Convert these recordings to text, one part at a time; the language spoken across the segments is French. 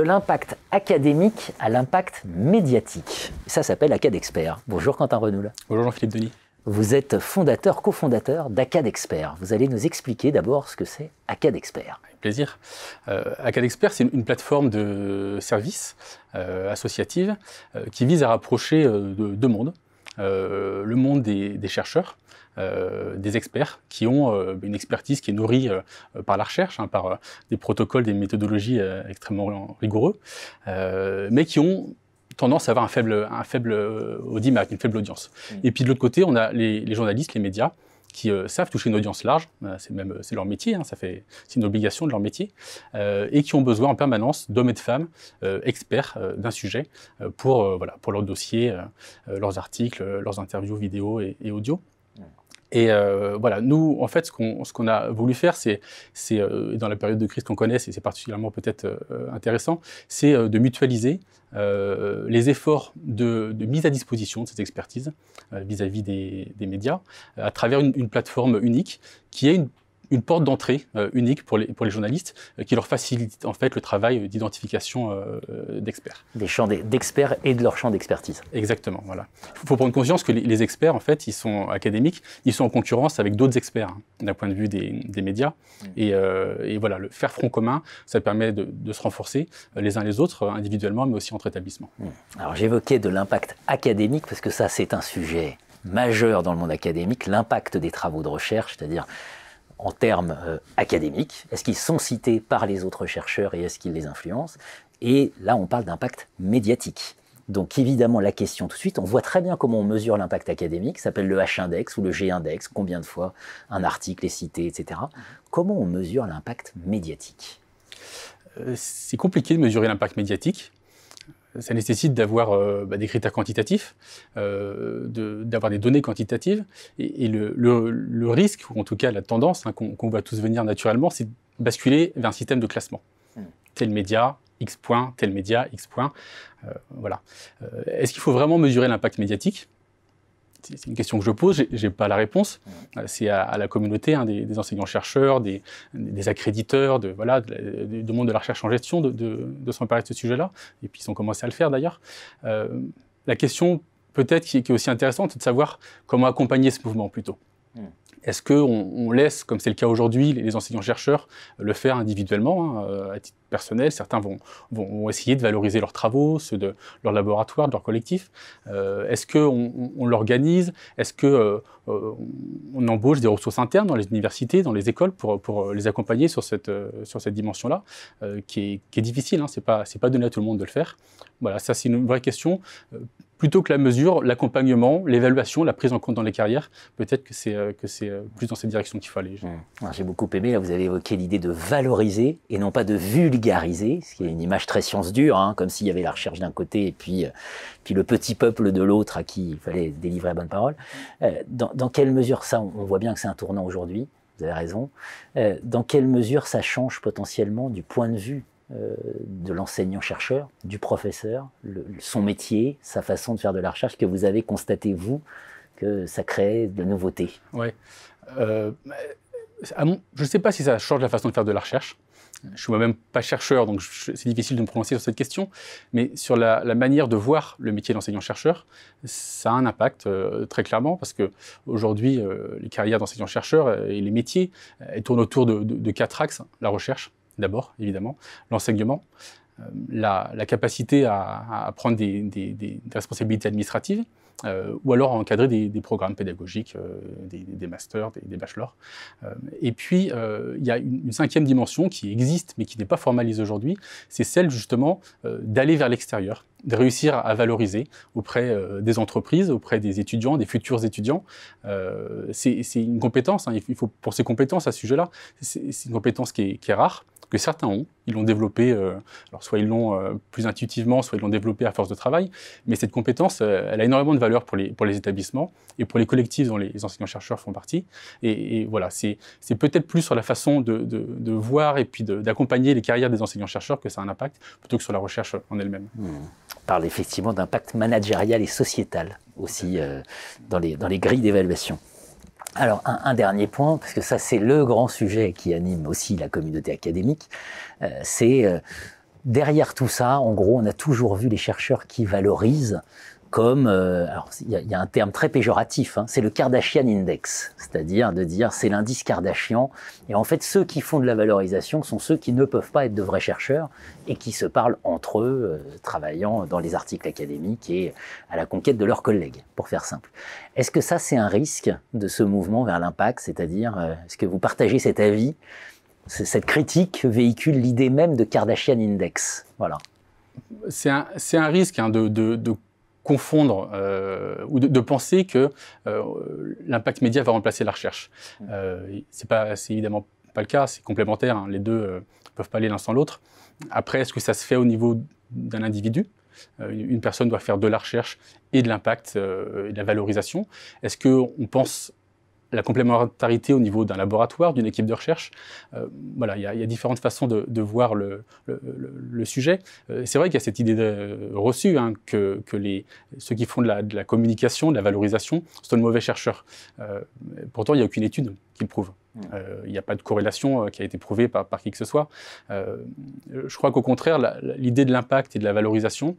l'impact académique à l'impact médiatique. Ça s'appelle Acad Expert. Bonjour Quentin Renoul. Bonjour Jean-Philippe Denis. Vous êtes fondateur, cofondateur d'Acad Expert. Vous allez nous expliquer d'abord ce que c'est Acad Expert. Avec plaisir. Euh, Acad Expert, c'est une, plateforme de services euh, associative euh, qui vise à rapprocher euh, deux mondes. le monde des, chercheurs, des experts qui ont une expertise qui est nourrie par la recherche, hein, par des protocoles, des méthodologies extrêmement rigoureux, mais qui ont tendance à avoir un faible, un faible euh, audimat, une faible audience. Mm. Et puis de l'autre côté, on a les, journalistes, les médias, qui euh, savent toucher une audience large, euh, c'est même c'est leur métier, hein, ça fait c'est une obligation de leur métier, et qui ont besoin en permanence d'hommes et de femmes experts d'un sujet pour voilà pour leurs dossiers, leurs articles, leurs interviews vidéo et, et audio. Et euh, voilà, nous, en fait, ce qu'on a voulu faire, c'est, euh, dans la période de crise qu'on connaît, c'est particulièrement peut-être euh, intéressant, c'est de mutualiser les efforts de, mise à disposition de cette expertise vis-à-vis des, des, médias à travers une, une plateforme unique qui est une une porte d'entrée euh, unique pour les, pour les journalistes euh, qui leur facilite en fait le travail d'identification euh, d'experts. Des champs d'experts et de leur champ d'expertise. Exactement, voilà. Il faut prendre conscience que les, experts, en fait, ils sont académiques, ils sont en concurrence avec d'autres experts hein, d'un point de vue des, des médias. Mm. Et, et, voilà, le faire front commun, ça permet de, de, se renforcer les uns les autres individuellement, mais aussi entre établissements. Mm. Alors j'évoquais de l'impact académique parce que ça, c'est un sujet majeur dans le monde académique, l'impact des travaux de recherche, c'est-à-dire en termes euh, académiques. Est-ce qu'ils sont cités par les autres chercheurs et est-ce qu'ils les influencent? Et là, on parle d'impact médiatique. Donc évidemment, la question tout de suite, on voit très bien comment on mesure l'impact académique, ça s'appelle le H-index ou le G-index, combien de fois un article est cité, etc. Comment on mesure l'impact médiatique? Euh, C'est compliqué de mesurer l'impact médiatique ça nécessite d'avoir euh, bah, des critères quantitatifs, euh, d'avoir des données quantitatives. Et, le, le, le, risque, ou en tout cas la tendance hein, qu'on va tous venir naturellement, c'est de basculer vers un système de classement. Hmm. Tel média, X points, tel média, X points. Euh, voilà. Est-ce qu'il faut vraiment mesurer l'impact médiatique? C'est une question que je pose, j'ai pas la réponse. Mmh. C'est à, la communauté, hein, des, enseignants-chercheurs, des, accréditeurs, de, voilà, du monde de la recherche en gestion de, de, s'emparer de ce sujet-là. Et puis ils ont commencé à le faire d'ailleurs. Euh, la question peut-être qui, est aussi intéressante, c'est de savoir comment accompagner ce mouvement plutôt. Mmh. Est-ce qu'on on laisse, comme c'est le cas aujourd'hui, les enseignants-chercheurs le faire individuellement, hein, euh, à titre personnel? Certains vont, vont, essayer de valoriser leurs travaux, ceux de leur laboratoire, de leur collectif. Euh, est-ce qu'on on, l'organise? Est-ce qu'on euh, on embauche des ressources internes dans les universités, dans les écoles, pour, pour les accompagner sur cette, dimension-là, qui est, difficile, hein, c'est pas, pas donné à tout le monde de le faire. Voilà, ça c'est une vraie question plutôt que la mesure, l'accompagnement, l'évaluation, la prise en compte dans les carrières, peut-être que c'est que c'est euh, plus dans cette direction qu'il faut aller. J'ai beaucoup aimé, là, vous avez évoqué l'idée de valoriser et non pas de vulgariser, ce qui est une image très science dure, hein, comme s'il y avait la recherche d'un côté et puis, euh, puis le petit peuple de l'autre à qui il fallait délivrer la bonne parole. Euh, dans, quelle mesure ça, on voit bien que c'est un tournant aujourd'hui, vous avez raison, dans quelle mesure ça change potentiellement du point de vue de l'enseignant-chercheur, du professeur, son métier, sa façon de faire de la recherche que vous avez constaté, vous, que ça crée de nouveautés. Oui. Euh, je ne sais pas si ça change la façon de faire de la recherche. Je suis moi-même pas chercheur, donc c'est difficile de me prononcer sur cette question. Mais sur la, manière de voir le métier d'enseignant-chercheur, ça a un impact euh, très clairement parce que aujourd'hui, euh, les carrières d'enseignant-chercheur et les métiers elles tournent autour de, quatre axes la recherche, d'abord évidemment, l'enseignement, la, capacité à, prendre des responsabilités administratives euh, ou alors encadrer des, programmes pédagogiques, euh, des, masters, des, bachelors. Euh, et puis, il y a une, cinquième dimension qui existe, mais qui n'est pas formalisée aujourd'hui, c'est celle justement d'aller vers l'extérieur, de réussir à valoriser auprès des entreprises, auprès des étudiants, des futurs étudiants. c'est une compétence, hein, il faut pour ces compétences à ce sujet-là, c'est une compétence qui est rare, que certains ont. Ils l'ont développé, euh, alors soit ils l'ont euh, plus intuitivement, soit ils l'ont développé à force de travail. Mais cette compétence, euh, elle a énormément de valeur pour les, pour les établissements et pour les collectifs dont les, enseignants-chercheurs font partie. Et, voilà, c'est peut-être plus sur la façon de, de, voir et puis d'accompagner les carrières des enseignants-chercheurs que ça a un impact, plutôt que sur la recherche en elle-même. On parle effectivement d'impact managérial et sociétal aussi dans, les, dans les grilles d'évaluation. Alors, un, dernier point, parce que ça, c'est le grand sujet qui anime aussi la communauté académique, euh, c'est euh, derrière tout ça, en gros, on a toujours vu les chercheurs qui valorisent comme, euh, alors il y, a un terme très péjoratif, hein, c'est le Kardashian Index, c'est-à-dire de dire c'est l'indice Kardashian. Et en fait, ceux qui font de la valorisation sont ceux qui ne peuvent pas être de vrais chercheurs et qui se parlent entre eux, euh, travaillant dans les articles académiques et à la conquête de leurs collègues, pour faire simple. Est-ce que ça, c'est un risque de ce mouvement vers l'impact, c'est-à-dire euh, est-ce que vous partagez cet avis? Cette critique véhicule l'idée même de Kardashian Index. Voilà. C'est un, risque hein, de, confondre euh, ou de, penser que euh, l'impact média va remplacer la recherche. Mmh. Euh, c'est pas, c'est évidemment pas le cas, c'est complémentaire. Hein. les deux ne peuvent pas aller l'un sans l'autre. Après, est-ce que ça se fait au niveau d'un individu? Une personne doit faire de la recherche et de l'impact et de la valorisation. Est-ce qu'on pense la complémentarité au niveau d'un laboratoire, d'une équipe de recherche. Euh, voilà, il y, a différentes façons de, voir le, sujet. Euh, c'est vrai qu'il y a cette idée reçue hein, que, les, ceux qui font de la, communication, de la valorisation, sont de mauvais chercheurs. Euh, pourtant, il n'y a aucune étude qui le prouve. Il n'y a pas de corrélation qui a été prouvée par, qui que ce soit. je crois qu'au contraire, l'idée de l'impact et de la valorisation,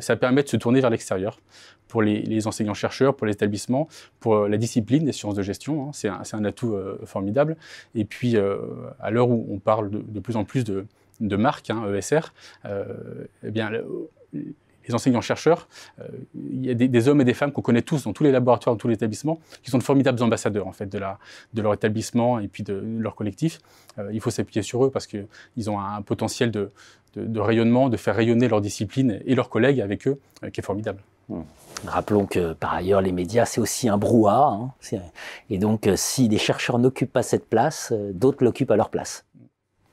ça permet de se tourner vers l'extérieur pour les, enseignants-chercheurs, pour les établissements, pour euh, la discipline des sciences de gestion. Hein. c'est un, atout euh, formidable. Et puis, euh, à l'heure où on parle de, plus en plus de, marques, hein, ESR, eh bien, les enseignants-chercheurs, il y a des, hommes et des femmes qu'on connaît tous dans tous les laboratoires, dans tous les établissements, qui sont de formidables ambassadeurs en fait de, la, de leur établissement et puis de, leur collectif. il faut s'appuyer sur eux parce qu'ils ont un potentiel de, de, rayonnement, de faire rayonner leur discipline et leurs collègues avec eux, qui est formidable. Mmh. Rappelons que par ailleurs, les médias, c'est aussi un brouhaha. Hein. Et donc, euh, si les chercheurs n'occupent pas cette place, euh, d'autres l'occupent à leur place.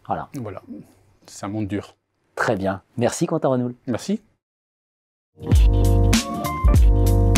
Voilà. Voilà. C'est un monde dur. Très bien. Merci, Quentin Renoul. Merci. Thank you.